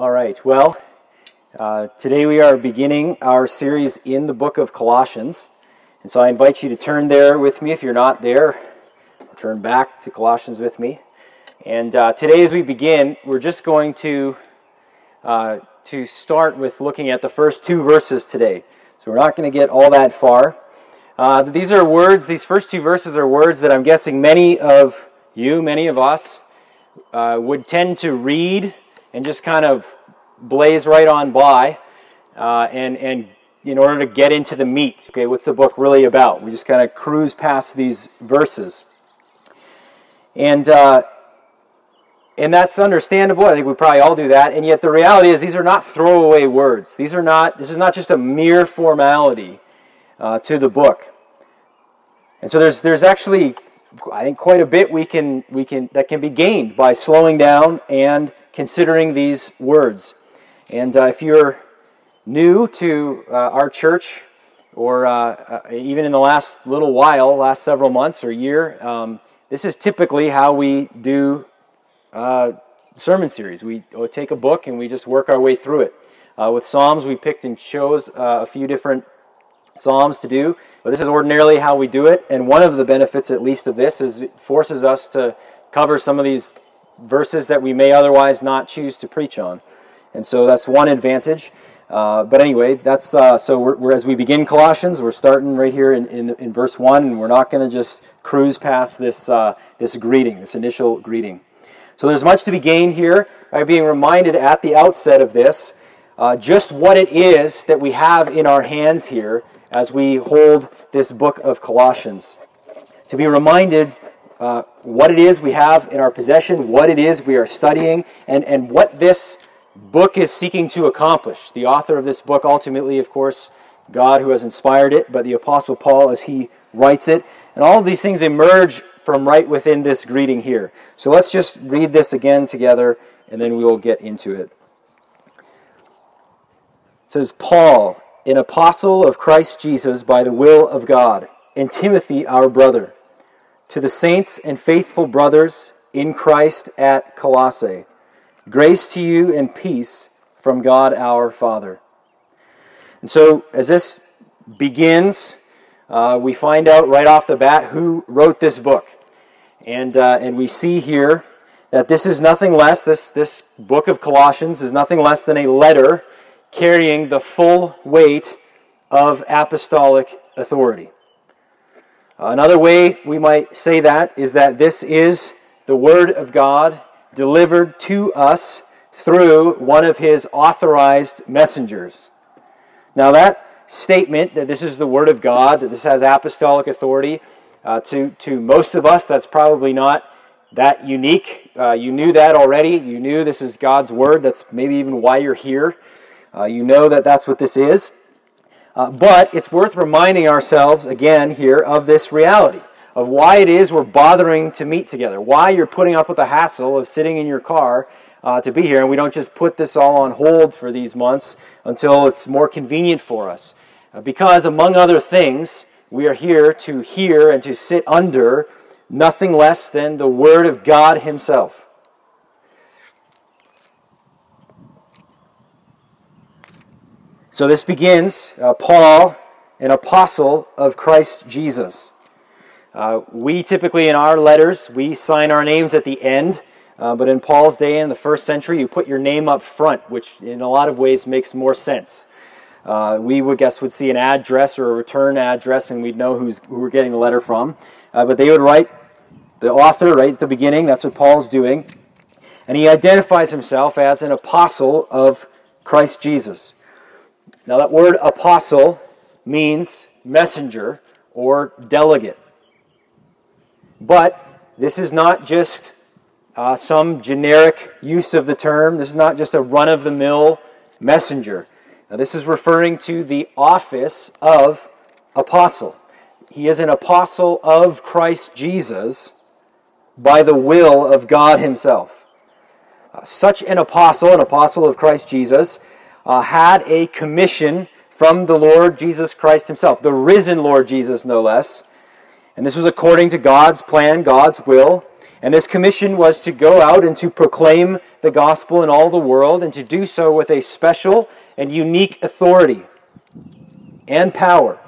All right, well, uh, today we are beginning our series in the book of Colossians. And so I invite you to turn there with me if you're not there. Turn back to Colossians with me. And uh, today, as we begin, we're just going to, uh, to start with looking at the first two verses today. So we're not going to get all that far. Uh, these are words, these first two verses are words that I'm guessing many of you, many of us, uh, would tend to read and just kind of blaze right on by uh, and, and in order to get into the meat. Okay, what's the book really about? We just kind of cruise past these verses. And, uh, and that's understandable. I think we probably all do that. And yet the reality is these are not throwaway words. These are not, this is not just a mere formality uh, to the book. And so there's, there's actually, I think, quite a bit we can, we can, that can be gained by slowing down and considering these words. And uh, if you're new to uh, our church, or uh, uh, even in the last little while, last several months or year, um, this is typically how we do uh, sermon series. We take a book and we just work our way through it. Uh, with Psalms, we picked and chose uh, a few different Psalms to do, but this is ordinarily how we do it. And one of the benefits, at least, of this is it forces us to cover some of these verses that we may otherwise not choose to preach on. And so that's one advantage. Uh, but anyway, that's uh, so we're, we're, as we begin Colossians, we're starting right here in, in, in verse one, and we're not going to just cruise past this uh, this greeting, this initial greeting. So there's much to be gained here by being reminded at the outset of this uh, just what it is that we have in our hands here as we hold this book of Colossians. To be reminded uh, what it is we have in our possession, what it is we are studying, and, and what this book is seeking to accomplish. The author of this book, ultimately, of course, God who has inspired it, but the Apostle Paul as he writes it. And all of these things emerge from right within this greeting here. So let's just read this again together, and then we will get into it. It says, Paul, an apostle of Christ Jesus by the will of God, and Timothy, our brother, to the saints and faithful brothers in Christ at Colossae Grace to you and peace from God our Father. And so, as this begins, uh, we find out right off the bat who wrote this book. And, uh, and we see here that this is nothing less, this, this book of Colossians is nothing less than a letter carrying the full weight of apostolic authority. Another way we might say that is that this is the Word of God delivered to us through one of his authorized messengers. Now, that statement that this is the Word of God, that this has apostolic authority, uh, to, to most of us, that's probably not that unique. Uh, you knew that already. You knew this is God's Word. That's maybe even why you're here. Uh, you know that that's what this is. Uh, but it's worth reminding ourselves again here of this reality of why it is we're bothering to meet together, why you're putting up with the hassle of sitting in your car uh, to be here, and we don't just put this all on hold for these months until it's more convenient for us. Uh, because, among other things, we are here to hear and to sit under nothing less than the Word of God Himself. So this begins uh, Paul, an apostle of Christ Jesus. Uh, we typically, in our letters, we sign our names at the end. Uh, but in Paul's day, in the first century, you put your name up front, which in a lot of ways makes more sense. Uh, we would guess would see an address or a return address, and we'd know who's, who we're getting the letter from. Uh, but they would write the author right at the beginning. That's what Paul's doing, and he identifies himself as an apostle of Christ Jesus. Now, that word apostle means messenger or delegate. But this is not just uh, some generic use of the term. This is not just a run of the mill messenger. Now, this is referring to the office of apostle. He is an apostle of Christ Jesus by the will of God Himself. Uh, such an apostle, an apostle of Christ Jesus, uh, had a commission from the Lord Jesus Christ Himself, the risen Lord Jesus, no less, and this was according to God's plan, God's will. And this commission was to go out and to proclaim the gospel in all the world and to do so with a special and unique authority and power.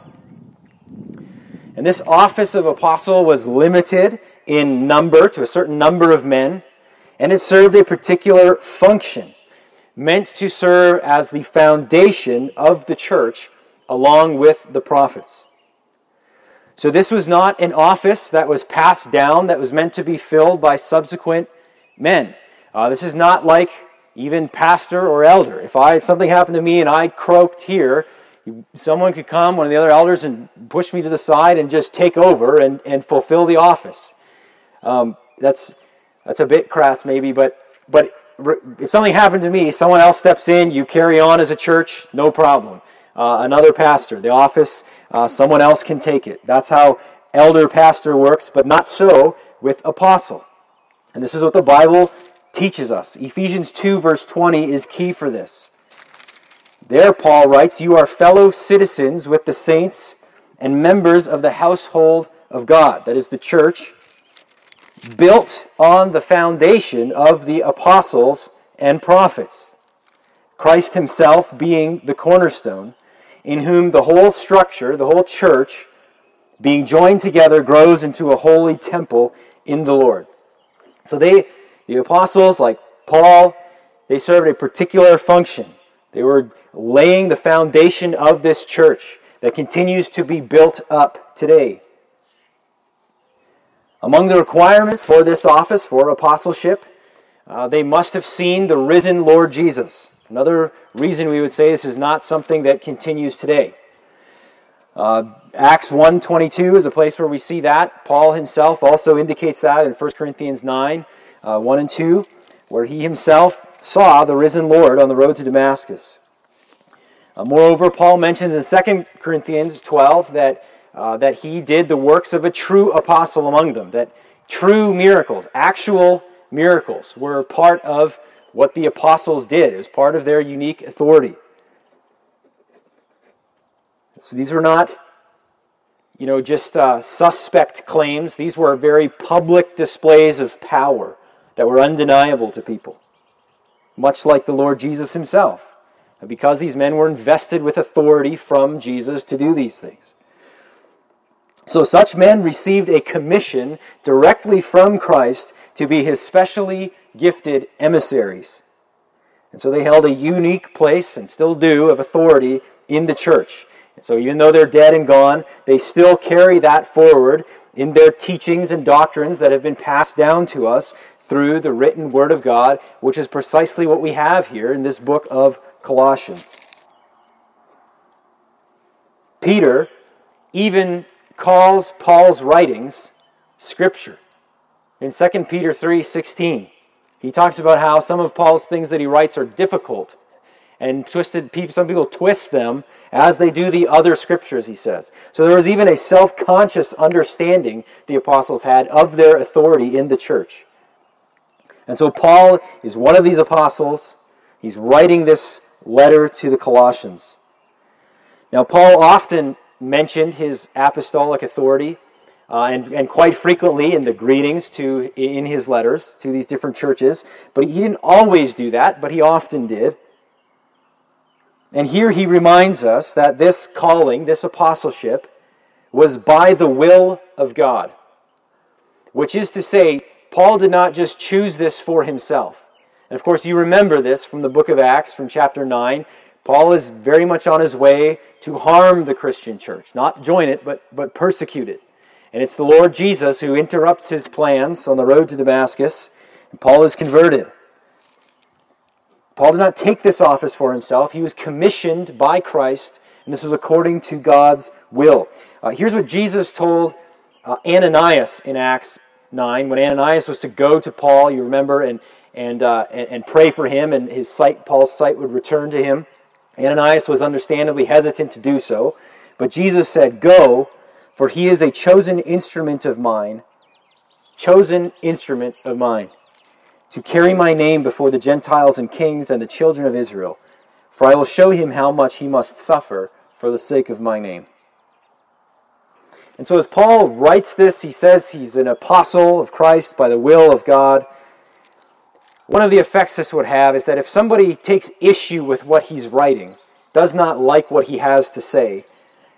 And this office of apostle was limited in number to a certain number of men, and it served a particular function, meant to serve as the foundation of the church along with the prophets. So, this was not an office that was passed down, that was meant to be filled by subsequent men. Uh, this is not like even pastor or elder. If I if something happened to me and I croaked here, someone could come, one of the other elders, and push me to the side and just take over and, and fulfill the office. Um, that's that's a bit crass, maybe, but but if something happened to me, someone else steps in, you carry on as a church, no problem uh, another pastor. The office, uh, someone else can take it. That's how elder pastor works, but not so with apostle. And this is what the Bible teaches us. Ephesians 2, verse 20 is key for this. There, Paul writes, You are fellow citizens with the saints and members of the household of God, that is the church, built on the foundation of the apostles and prophets. Christ himself being the cornerstone, in whom the whole structure, the whole church, being joined together, grows into a holy temple in the Lord. So they, the apostles, like Paul, they served a particular function. They were laying the foundation of this church that continues to be built up today. Among the requirements for this office, for apostleship, uh, they must have seen the risen Lord Jesus. Another reason we would say this is not something that continues today. Uh, Acts 1.22 is a place where we see that. Paul himself also indicates that in 1 Corinthians 9, uh, 1 and 2, where he himself saw the risen Lord on the road to Damascus. Uh, moreover, Paul mentions in 2 Corinthians 12 that, uh, that he did the works of a true apostle among them, that true miracles, actual miracles, were part of what the apostles did. Was part of their unique authority. So these were not, you know, just uh, suspect claims. These were very public displays of power that were undeniable to people, much like the Lord Jesus himself. Because these men were invested with authority from Jesus to do these things. So such men received a commission directly from Christ to be his specially gifted emissaries. And so they held a unique place, and still do, of authority in the church. And so even though they're dead and gone, they still carry that forward in their teachings and doctrines that have been passed down to us through the written Word of God, which is precisely what we have here in this book of Colossians. Peter even calls Paul's writings Scripture. In 2 Peter 3:16, he talks about how some of Paul's things that he writes are difficult and twisted people some people twist them as they do the other scriptures he says. So there was even a self-conscious understanding the apostles had of their authority in the church. And so paul is one of these apostles. He's writing this letter to the colossians. Now paul often mentioned his apostolic authority uh, and, and quite frequently in the greetings to in his letters to these different churches. But he didn't always do that, but he often did. And here he reminds us that this calling, this apostleship, was by the will of God. Which is to say, Paul did not just choose this for himself. And of course, you remember this from the book of Acts, from chapter 9. Paul is very much on his way to harm the Christian church, not join it, but, but persecute it. And it's the Lord Jesus who interrupts his plans on the road to Damascus, and Paul is converted. Paul did not take this office for himself. He was commissioned by Christ, and this is according to God's will. Uh, here's what Jesus told uh, Ananias in Acts 9. When Ananias was to go to Paul, you remember, and, and, uh, and, and pray for him, and his sight, Paul's sight would return to him. Ananias was understandably hesitant to do so, but Jesus said, Go for he is a chosen instrument of mine, chosen instrument of mine, to carry my name before the Gentiles and kings and the children of Israel. For I will show him how much he must suffer for the sake of my name. And so, as Paul writes this, he says he's an apostle of Christ by the will of God. One of the effects this would have is that if somebody takes issue with what he's writing, does not like what he has to say,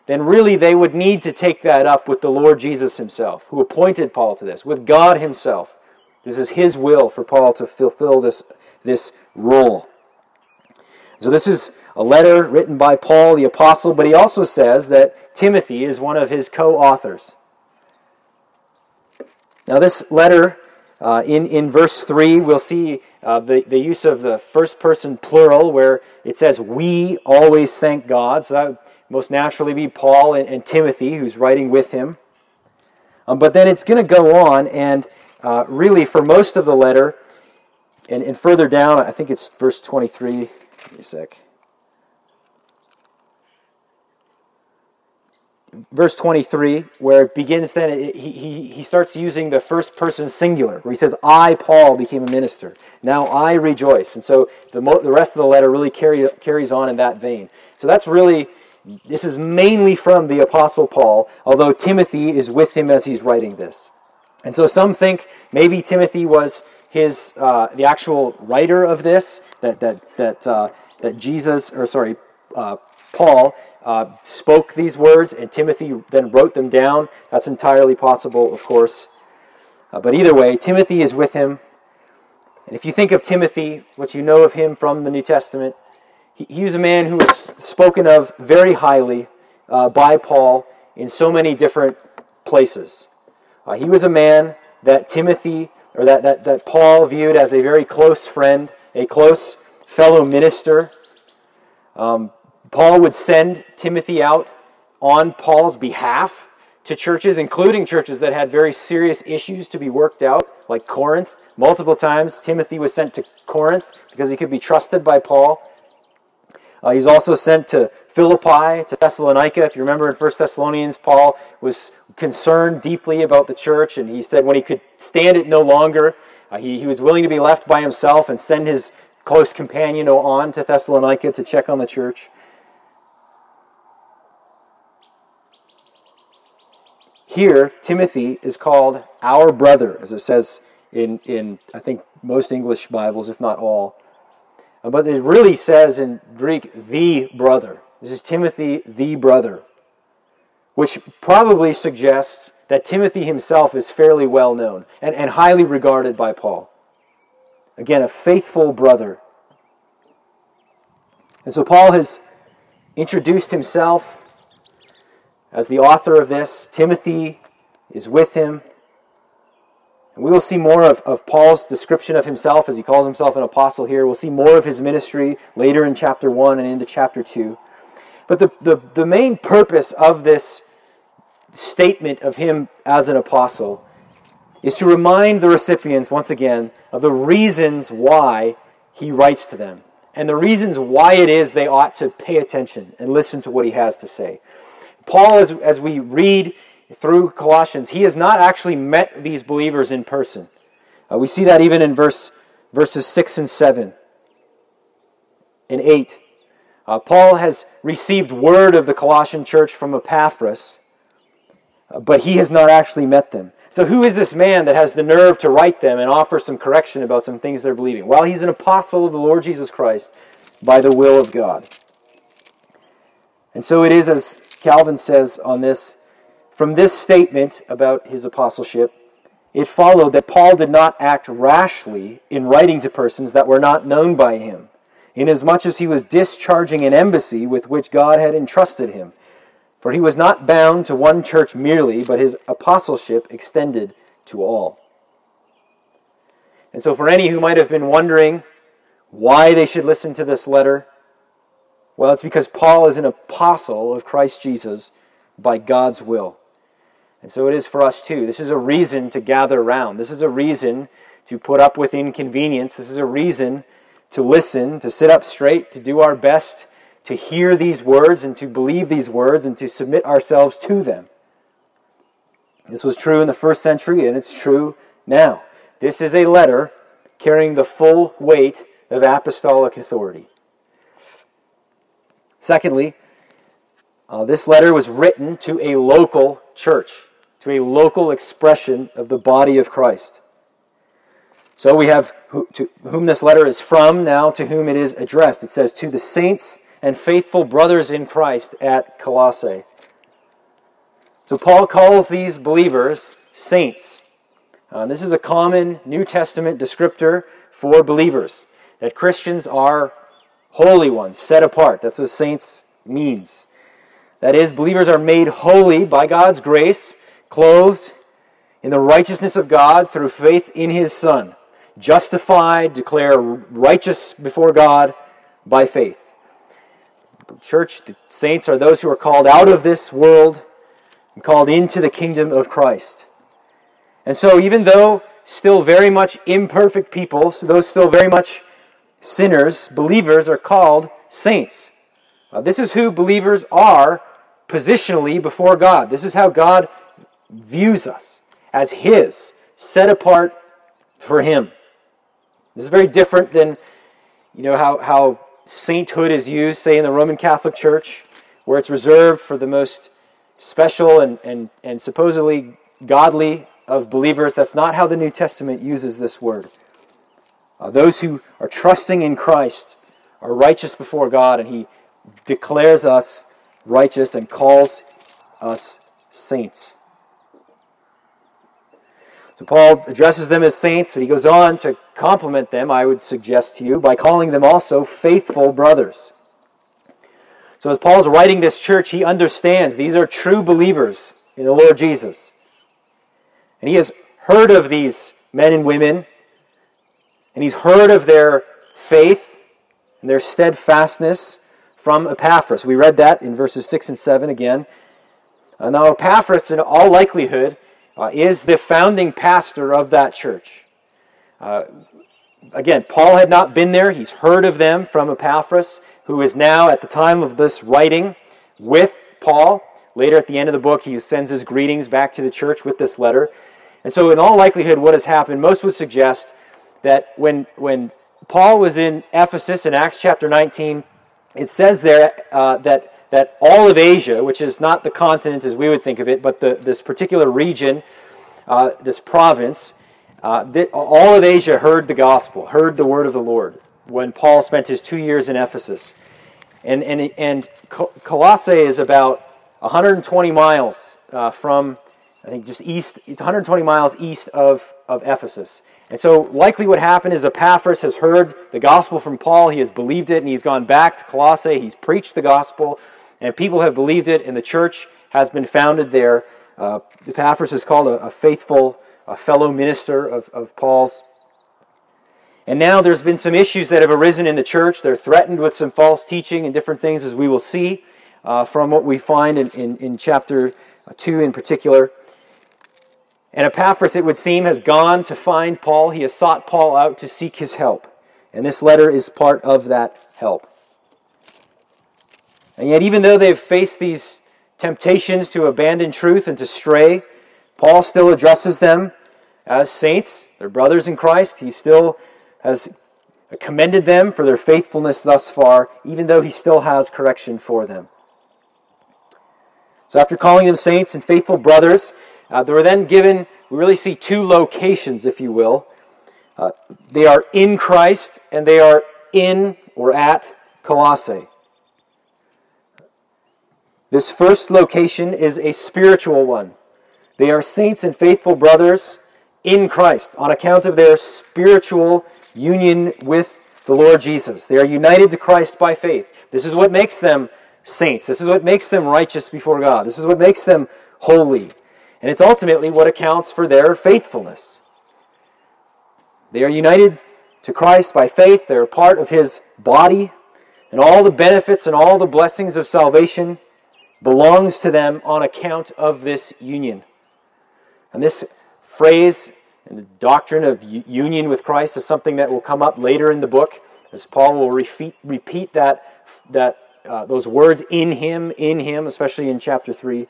then really they would need to take that up with the Lord Jesus himself, who appointed Paul to this, with God himself. This is his will for Paul to fulfill this, this role. So, this is a letter written by Paul the Apostle, but he also says that Timothy is one of his co authors. Now, this letter, uh, in, in verse 3, we'll see uh, the, the use of the first person plural where it says, We always thank God. So that would most naturally be Paul and, and Timothy who's writing with him. Um, but then it's going to go on, and uh, really for most of the letter, and, and further down, I think it's verse 23. Give me a sec. Verse 23, where it begins, then he, he, he starts using the first person singular, where he says, I, Paul, became a minister. Now I rejoice. And so the, mo- the rest of the letter really carry, carries on in that vein. So that's really, this is mainly from the Apostle Paul, although Timothy is with him as he's writing this. And so some think maybe Timothy was his, uh, the actual writer of this, that, that, that, uh, that Jesus, or sorry, uh, Paul uh, spoke these words and Timothy then wrote them down. That's entirely possible, of course. Uh, but either way, Timothy is with him. And if you think of Timothy, what you know of him from the New Testament, he, he was a man who was spoken of very highly uh, by Paul in so many different places. Uh, he was a man that Timothy, or that, that, that Paul viewed as a very close friend, a close fellow minister. Um, Paul would send Timothy out on Paul's behalf to churches, including churches that had very serious issues to be worked out, like Corinth. Multiple times, Timothy was sent to Corinth because he could be trusted by Paul. Uh, he's also sent to Philippi, to Thessalonica. If you remember in 1 Thessalonians, Paul was concerned deeply about the church, and he said when he could stand it no longer, uh, he, he was willing to be left by himself and send his close companion on to Thessalonica to check on the church. Here, Timothy is called our brother, as it says in, in I think, most English Bibles, if not all. Uh, but it really says in Greek, the brother. This is Timothy, the brother, which probably suggests that Timothy himself is fairly well known and, and highly regarded by Paul. Again, a faithful brother. And so Paul has introduced himself as the author of this. Timothy is with him. And we will see more of, of Paul's description of himself as he calls himself an apostle here. We'll see more of his ministry later in chapter 1 and into chapter 2. But the, the, the main purpose of this statement of him as an apostle is to remind the recipients, once again, of the reasons why he writes to them and the reasons why it is they ought to pay attention and listen to what he has to say. Paul, as, as we read through Colossians, he has not actually met these believers in person. Uh, we see that even in verse, verses 6 and 7 and 8. Uh, Paul has received word of the Colossian church from Epaphras, uh, but he has not actually met them. So, who is this man that has the nerve to write them and offer some correction about some things they're believing? Well, he's an apostle of the Lord Jesus Christ by the will of God. And so it is as Calvin says on this from this statement about his apostleship, it followed that Paul did not act rashly in writing to persons that were not known by him, inasmuch as he was discharging an embassy with which God had entrusted him. For he was not bound to one church merely, but his apostleship extended to all. And so, for any who might have been wondering why they should listen to this letter, well, it's because Paul is an apostle of Christ Jesus by God's will. And so it is for us too. This is a reason to gather around. This is a reason to put up with inconvenience. This is a reason to listen, to sit up straight, to do our best to hear these words and to believe these words and to submit ourselves to them. This was true in the first century and it's true now. This is a letter carrying the full weight of apostolic authority. Secondly, Uh, this letter was written to a local church, to a local expression of the body of Christ. So we have who, to whom this letter is from, now to whom it is addressed. It says, To the saints and faithful brothers in Christ at Colossae. So Paul calls these believers saints. Uh, this is a common New Testament descriptor for believers that Christians are holy ones, set apart. That's what saints means. That is, believers are made holy by God's grace, clothed in the righteousness of God through faith in His Son, justified, declared righteous before God by faith. The Church, the saints are those who are called out of this world and called into the kingdom of Christ. And so, even though still very much imperfect people, so those still very much sinners, believers are called saints. Uh, this is who believers are positionally before God. This is how God views us as His, set apart for Him. This is very different than, you know, how, how sainthood is used, say, in the Roman Catholic Church, where it's reserved for the most special and, and, and supposedly godly of believers. That's not how the New Testament uses this word. Uh, those who are trusting in Christ are righteous before God, and He declares us righteous and calls us saints. So Paul addresses them as saints, but he goes on to compliment them, I would suggest to you, by calling them also faithful brothers. So as Paul's writing this church, he understands these are true believers in the Lord Jesus. And he has heard of these men and women, and he's heard of their faith and their steadfastness from Epaphras. We read that in verses 6 and 7 again. Uh, now, Epaphras, in all likelihood, uh, is the founding pastor of that church. Uh, again, Paul had not been there. He's heard of them from Epaphras, who is now, at the time of this writing, with Paul. Later at the end of the book, he sends his greetings back to the church with this letter. And so, in all likelihood, what has happened, most would suggest that when, when Paul was in Ephesus in Acts chapter 19, it says there uh, that, that all of Asia, which is not the continent as we would think of it, but the, this particular region, uh, this province, uh, all of Asia heard the gospel, heard the word of the Lord when Paul spent his two years in Ephesus. And, and, and Colossae is about 120 miles uh, from I think just east, it's 120 miles east of, of Ephesus. And so, likely what happened is Epaphras has heard the gospel from Paul. He has believed it, and he's gone back to Colossae. He's preached the gospel, and people have believed it, and the church has been founded there. Uh, Epaphras is called a, a faithful a fellow minister of, of Paul's. And now there's been some issues that have arisen in the church. They're threatened with some false teaching and different things, as we will see uh, from what we find in, in, in chapter 2 in particular. And Epaphras, it would seem, has gone to find Paul. He has sought Paul out to seek his help. And this letter is part of that help. And yet, even though they've faced these temptations to abandon truth and to stray, Paul still addresses them as saints, their brothers in Christ. He still has commended them for their faithfulness thus far, even though he still has correction for them. So, after calling them saints and faithful brothers, uh, they were then given, we really see two locations, if you will. Uh, they are in Christ and they are in or at Colossae. This first location is a spiritual one. They are saints and faithful brothers in Christ on account of their spiritual union with the Lord Jesus. They are united to Christ by faith. This is what makes them saints. This is what makes them righteous before God. This is what makes them holy. And it's ultimately what accounts for their faithfulness. They are united to Christ by faith, they're part of his body, and all the benefits and all the blessings of salvation belongs to them on account of this union. And this phrase and the doctrine of union with Christ is something that will come up later in the book, as Paul will repeat, repeat that, that uh, those words in him, in him, especially in chapter 3.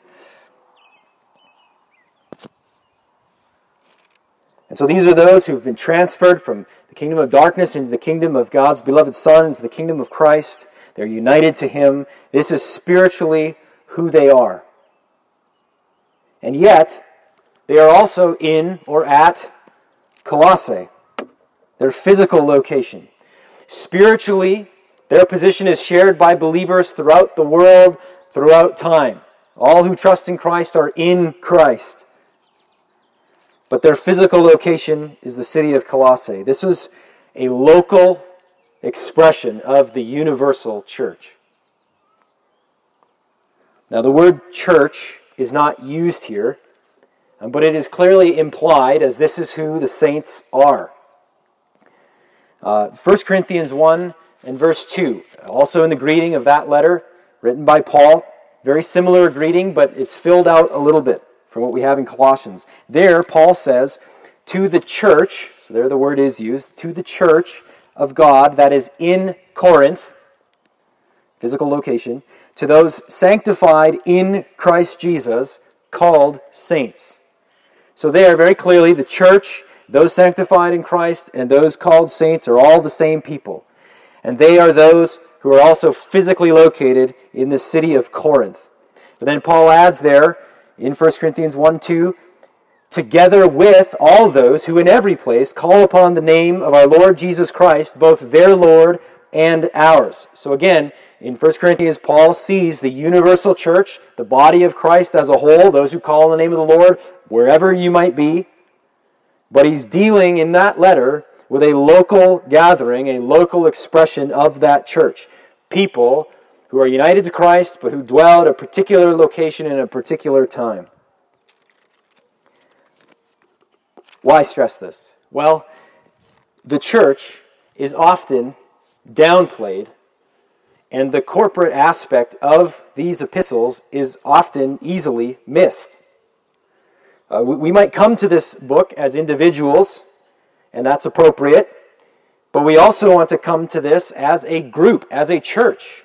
And so these are those who've been transferred from the kingdom of darkness into the kingdom of God's beloved Son, into the kingdom of Christ. They're united to Him. This is spiritually who they are. And yet, they are also in or at Colossae, their physical location. Spiritually, their position is shared by believers throughout the world, throughout time. All who trust in Christ are in Christ. But their physical location is the city of Colossae. This is a local expression of the universal church. Now, the word church is not used here, but it is clearly implied as this is who the saints are. Uh, 1 Corinthians 1 and verse 2, also in the greeting of that letter written by Paul, very similar greeting, but it's filled out a little bit from what we have in Colossians. There, Paul says, to the church, so there the word is used, to the church of God that is in Corinth, physical location, to those sanctified in Christ Jesus, called saints. So there, very clearly, the church, those sanctified in Christ, and those called saints are all the same people. And they are those who are also physically located in the city of Corinth. But then Paul adds there in 1 Corinthians 1 2, together with all those who in every place call upon the name of our Lord Jesus Christ, both their Lord and ours. So again, in 1 Corinthians, Paul sees the universal church, the body of Christ as a whole, those who call on the name of the Lord, wherever you might be. But he's dealing in that letter with a local gathering, a local expression of that church. People who are united to Christ, but who dwell at a particular location in a particular time. Why stress this? Well, the church is often downplayed, and the corporate aspect of these epistles is often easily missed. Uh, we, we might come to this book as individuals, and that's appropriate, but we also want to come to this as a group, as a church.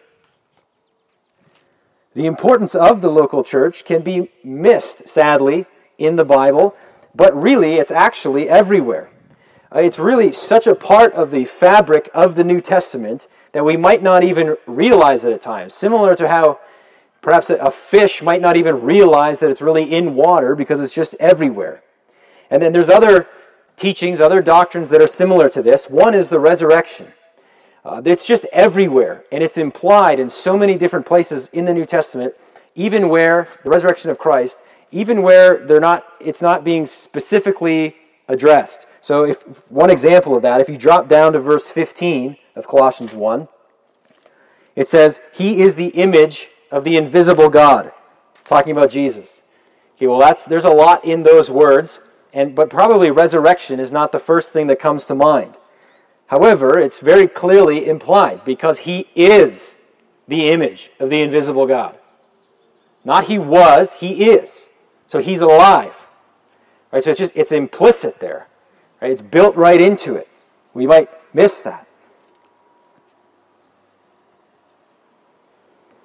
The importance of the local church can be missed, sadly, in the Bible, but really it's actually everywhere. Uh, it's really such a part of the fabric of the New Testament that we might not even realize it at times. Similar to how perhaps a fish might not even realize that it's really in water because it's just everywhere. And then there's other teachings, other doctrines that are similar to this. One is the resurrection. Uh, it's just everywhere, and it's implied in so many different places in the New Testament, even where the resurrection of Christ, even where they're not, it's not being specifically addressed. So, if one example of that, if you drop down to verse 15 of Colossians 1, it says, He is the image of the invisible God, talking about Jesus. Okay, well, that's, there's a lot in those words, and, but probably resurrection is not the first thing that comes to mind. However, it's very clearly implied because he is the image of the invisible God. Not he was, he is. So he's alive. Right? So it's just it's implicit there. Right? It's built right into it. We might miss that.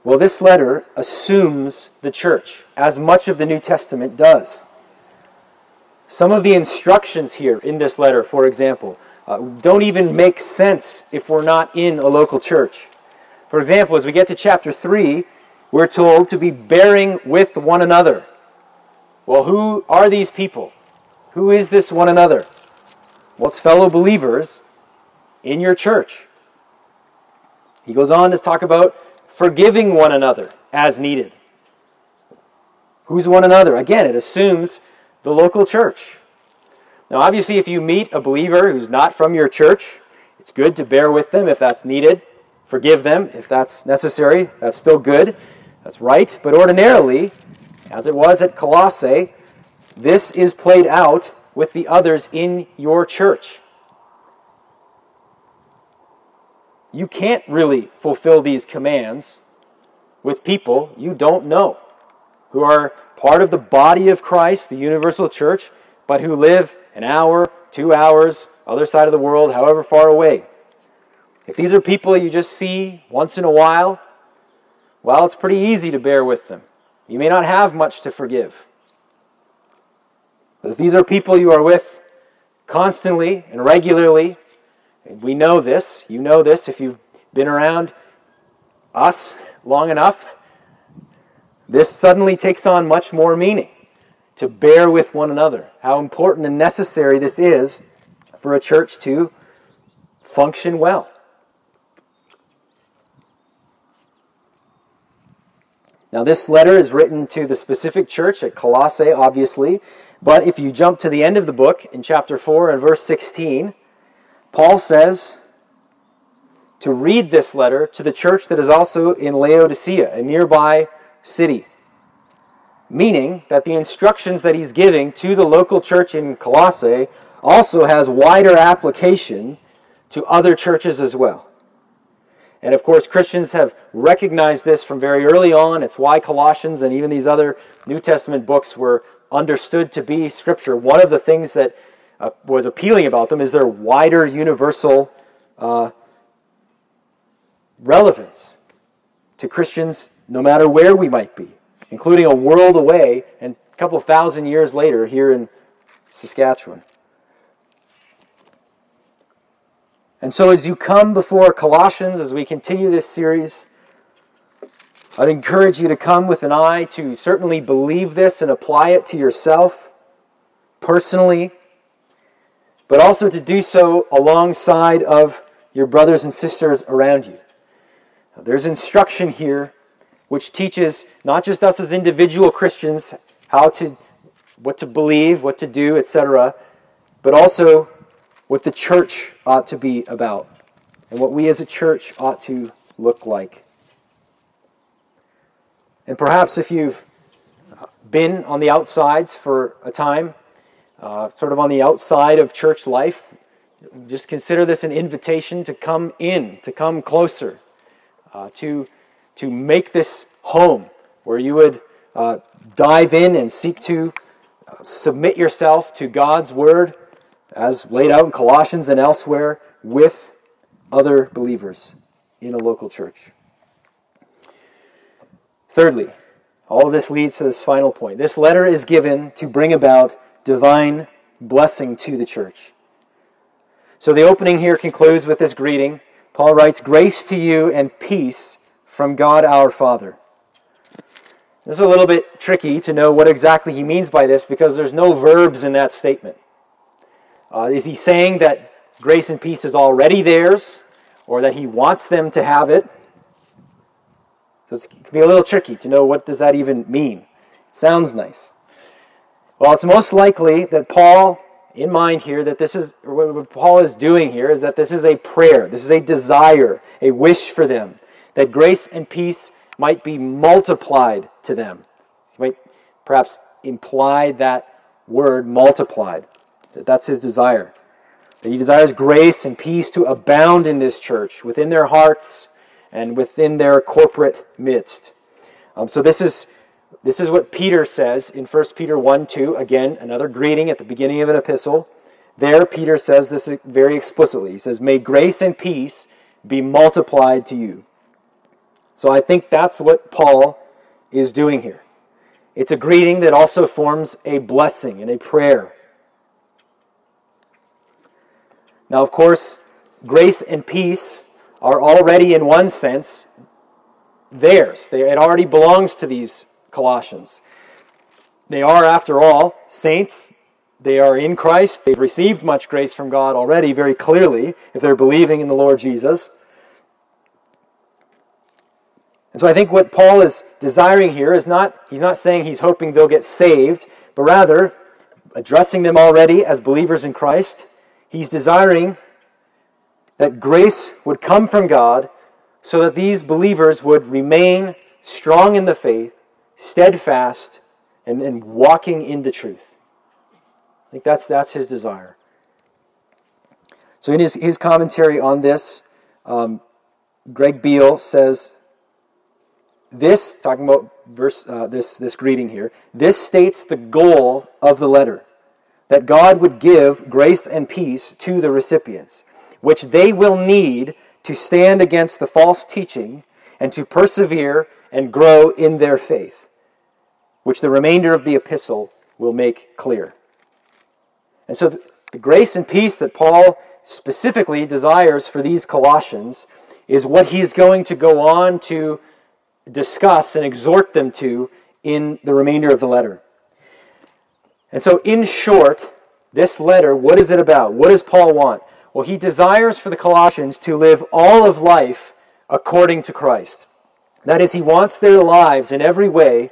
Well, this letter assumes the church, as much of the New Testament does. Some of the instructions here in this letter, for example, uh, don't even make sense if we're not in a local church. For example, as we get to chapter 3, we're told to be bearing with one another. Well, who are these people? Who is this one another? Well, it's fellow believers in your church. He goes on to talk about forgiving one another as needed. Who's one another? Again, it assumes the local church. Now, obviously, if you meet a believer who's not from your church, it's good to bear with them if that's needed. Forgive them if that's necessary. That's still good. That's right. But ordinarily, as it was at Colossae, this is played out with the others in your church. You can't really fulfill these commands with people you don't know, who are part of the body of Christ, the universal church, but who live an hour, two hours, other side of the world, however far away. If these are people you just see once in a while, well, it's pretty easy to bear with them. You may not have much to forgive. But if these are people you are with constantly and regularly, and we know this, you know this if you've been around us long enough, this suddenly takes on much more meaning to bear with one another. How important and necessary this is for a church to function well. Now, this letter is written to the specific church at Colossae, obviously, but if you jump to the end of the book in chapter 4 and verse 16, Paul says to read this letter to the church that is also in Laodicea, a nearby city. Meaning that the instructions that he's giving to the local church in Colossae also has wider application to other churches as well. And of course, Christians have recognized this from very early on. It's why Colossians and even these other New Testament books were understood to be Scripture. One of the things that uh, was appealing about them is their wider universal uh, relevance to Christians no matter where we might be, including a world away and a couple thousand years later here in Saskatchewan. And so, as you come before Colossians, as we continue this series, I'd encourage you to come with an eye to certainly believe this and apply it to yourself personally, but also to do so alongside of your brothers and sisters around you. There's instruction here which teaches not just us as individual Christians how to what to believe, what to do, etc., but also what the church ought to be about and what we as a church ought to look like. And perhaps if you've been on the outsides for a time, uh, sort of on the outside of church life, just consider this an invitation to come in, to come closer, uh, to, to make this home where you would uh, dive in and seek to uh, submit yourself to God's Word as laid out in Colossians and elsewhere, with other believers in a local church. Thirdly, all of this leads to this final point. This letter is given to bring about divine blessing to the church. So the opening here concludes with this greeting. Paul writes, Grace to you and peace from God our Father. This is a little bit tricky to know what exactly he means by this because there's no verbs in that statement. Uh, is he saying that grace and peace is already theirs or that he wants them to have it? So it can be a little tricky to know what does that even mean. sounds nice. Well, it's most likely that Paul, in mind here, that this is what Paul is doing here is that this is a prayer, this is a desire, a wish for them, that grace and peace might be multiplied to them. You might perhaps imply that word multiplied. That's his desire. That he desires grace and peace to abound in this church, within their hearts and within their corporate midst. Um, so this is this is what Peter says in 1 Peter 1 2. Again, another greeting at the beginning of an epistle. There, Peter says this very explicitly. He says, May grace and peace be multiplied to you. So I think that's what Paul is doing here. It's a greeting that also forms a blessing and a prayer. Now, of course, grace and peace are already, in one sense, theirs. They, it already belongs to these Colossians. They are, after all, saints. They are in Christ. They've received much grace from God already, very clearly, if they're believing in the Lord Jesus. And so I think what Paul is desiring here is not, he's not saying he's hoping they'll get saved, but rather addressing them already as believers in Christ He's desiring that grace would come from God so that these believers would remain strong in the faith, steadfast, and, and walking in the truth. I think that's, that's his desire. So, in his, his commentary on this, um, Greg Beale says this, talking about verse, uh, this, this greeting here, this states the goal of the letter that God would give grace and peace to the recipients, which they will need to stand against the false teaching and to persevere and grow in their faith, which the remainder of the epistle will make clear. And so, the grace and peace that Paul specifically desires for these Colossians is what he's going to go on to discuss and exhort them to in the remainder of the letter. And so, in short, this letter, what is it about? What does Paul want? Well, he desires for the Colossians to live all of life according to Christ. That is, he wants their lives in every way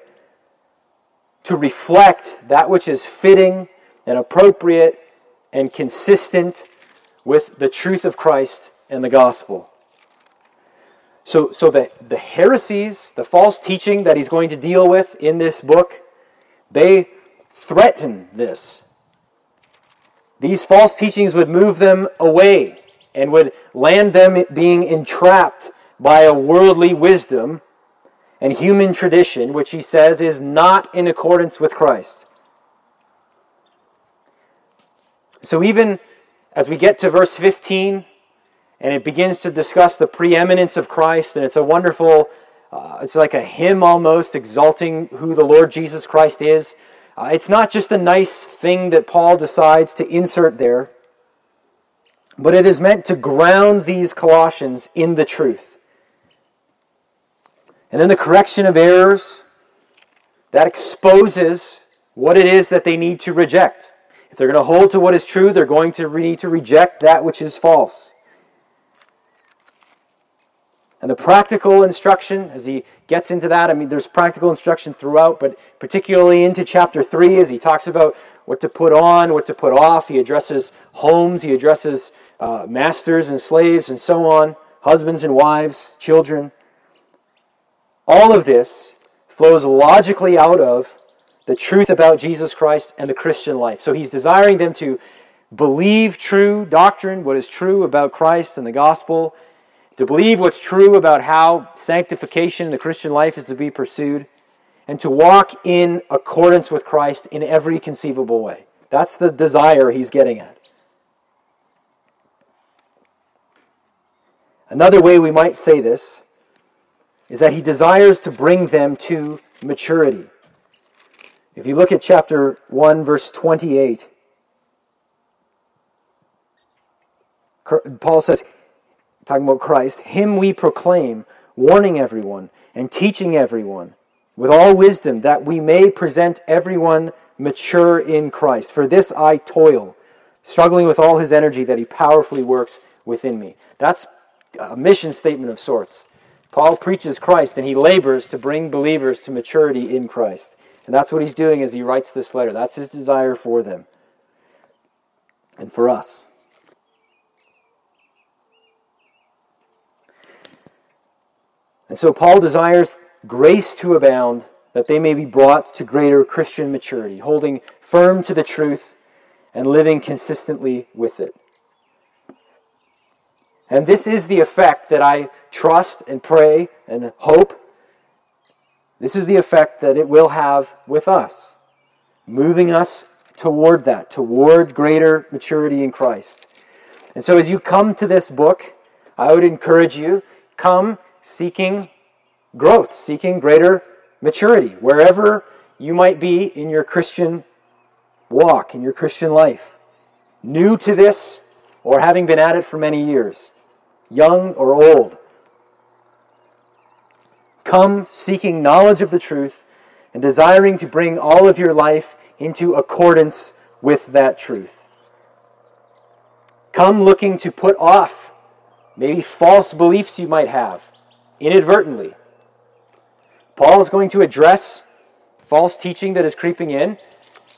to reflect that which is fitting and appropriate and consistent with the truth of Christ and the gospel. So, so the, the heresies, the false teaching that he's going to deal with in this book, they threaten this. These false teachings would move them away and would land them being entrapped by a worldly wisdom and human tradition, which he says is not in accordance with Christ. So, even as we get to verse 15, and it begins to discuss the preeminence of Christ, and it's a wonderful, uh, it's like a hymn almost exalting who the Lord Jesus Christ is. Uh, it's not just a nice thing that Paul decides to insert there, but it is meant to ground these Colossians in the truth. And then the correction of errors that exposes what it is that they need to reject. If they're going to hold to what is true, they're going to need to reject that which is false. And the practical instruction, as he gets into that, I mean, there's practical instruction throughout, but particularly into chapter 3, as he talks about what to put on, what to put off. He addresses homes, he addresses uh, masters and slaves, and so on, husbands and wives, children. All of this flows logically out of the truth about Jesus Christ and the Christian life. So he's desiring them to believe true doctrine, what is true about Christ and the gospel, to believe what's true about how sanctification in the Christian life is to be pursued, and to walk in accordance with Christ in every conceivable way. That's the desire he's getting at. Another way we might say this is that he desires to bring them to maturity. If you look at chapter 1, verse 28, Paul says, talking about Christ, Him we proclaim, warning everyone and teaching everyone with all wisdom, that we may present everyone mature in Christ. For this I toil, struggling with all His energy that He powerfully works within me. That's a mission statement of sorts. Paul preaches Christ and he labors to bring believers to maturity in Christ. And that's what he's doing as he writes this letter. That's his desire for them and for us. And so Paul desires grace to abound that they may be brought to greater Christian maturity, holding firm to the truth and living consistently with it. And this is the effect that I trust and pray and hope. This is the effect that it will have with us, moving us toward that, toward greater maturity in Christ. And so as you come to this book, I would encourage you come seeking growth, seeking greater maturity, wherever you might be in your Christian walk, in your Christian life. New to this or having been at it for many years young or old. Come seeking knowledge of the truth and desiring to bring all of your life into accordance with that truth. Come looking to put off maybe false beliefs you might have inadvertently. Paul is going to address false teaching that is creeping in,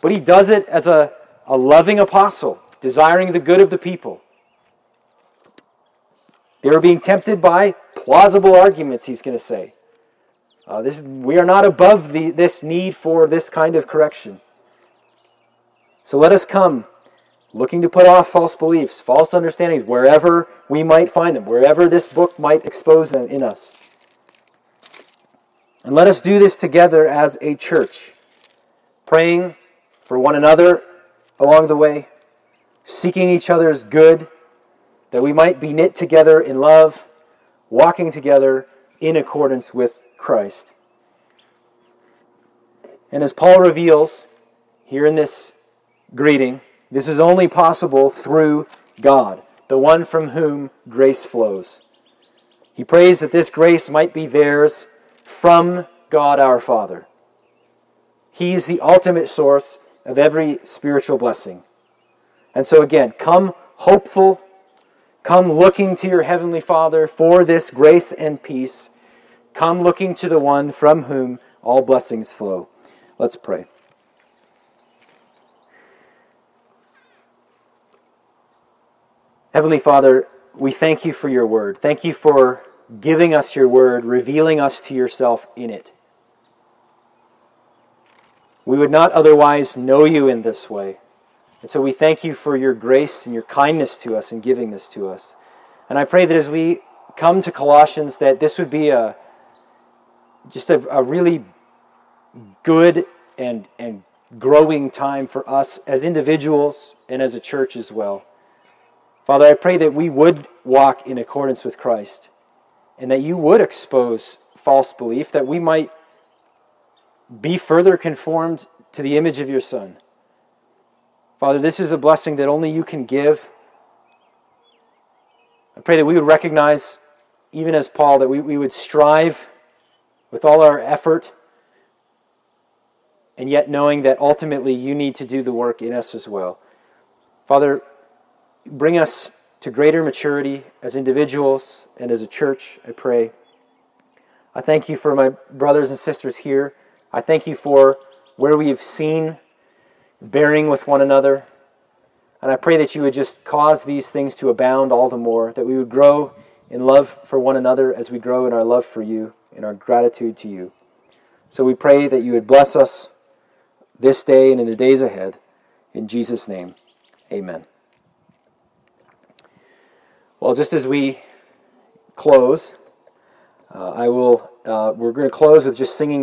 but he does it as a, a loving apostle, desiring the good of the people. They were being tempted by plausible arguments, he's going to say. Uh, this, we are not above the, this need for this kind of correction. So let us come looking to put off false beliefs, false understandings, wherever we might find them, wherever this book might expose them in us. And let us do this together as a church, praying for one another along the way, seeking each other's good that we might be knit together in love, walking together in accordance with Christ. And as Paul reveals here in this greeting, this is only possible through God, the one from whom grace flows. He prays that this grace might be theirs from God our Father. He is the ultimate source of every spiritual blessing. And so, again, come hopeful, come looking to your Heavenly Father for this grace and peace. Come looking to the one from whom all blessings flow. Let's pray. Heavenly Father, we thank you for your word. Thank you for giving us your word, revealing us to yourself in it. We would not otherwise know you in this way. And so we thank you for your grace and your kindness to us in giving this to us. And I pray that as we come to Colossians, that this would be a just a, a really good and, and growing time for us as individuals and as a church as well. Father, I pray that we would walk in accordance with Christ and that you would expose false belief, that we might be further conformed to the image of your Son. Father, this is a blessing that only you can give. I pray that we would recognize, even as Paul, that we, we would strive with all our effort, and yet knowing that ultimately you need to do the work in us as well. Father, bring us to greater maturity as individuals and as a church, I pray. I thank you for my brothers and sisters here. I thank you for where we have seen bearing with one another. And I pray that you would just cause these things to abound all the more, that we would grow in love for one another as we grow in our love for you, in our gratitude to you. So we pray that you would bless us this day and in the days ahead. In Jesus' name, amen. Well, just as we close, uh, I will. Uh, we're going to close with just singing.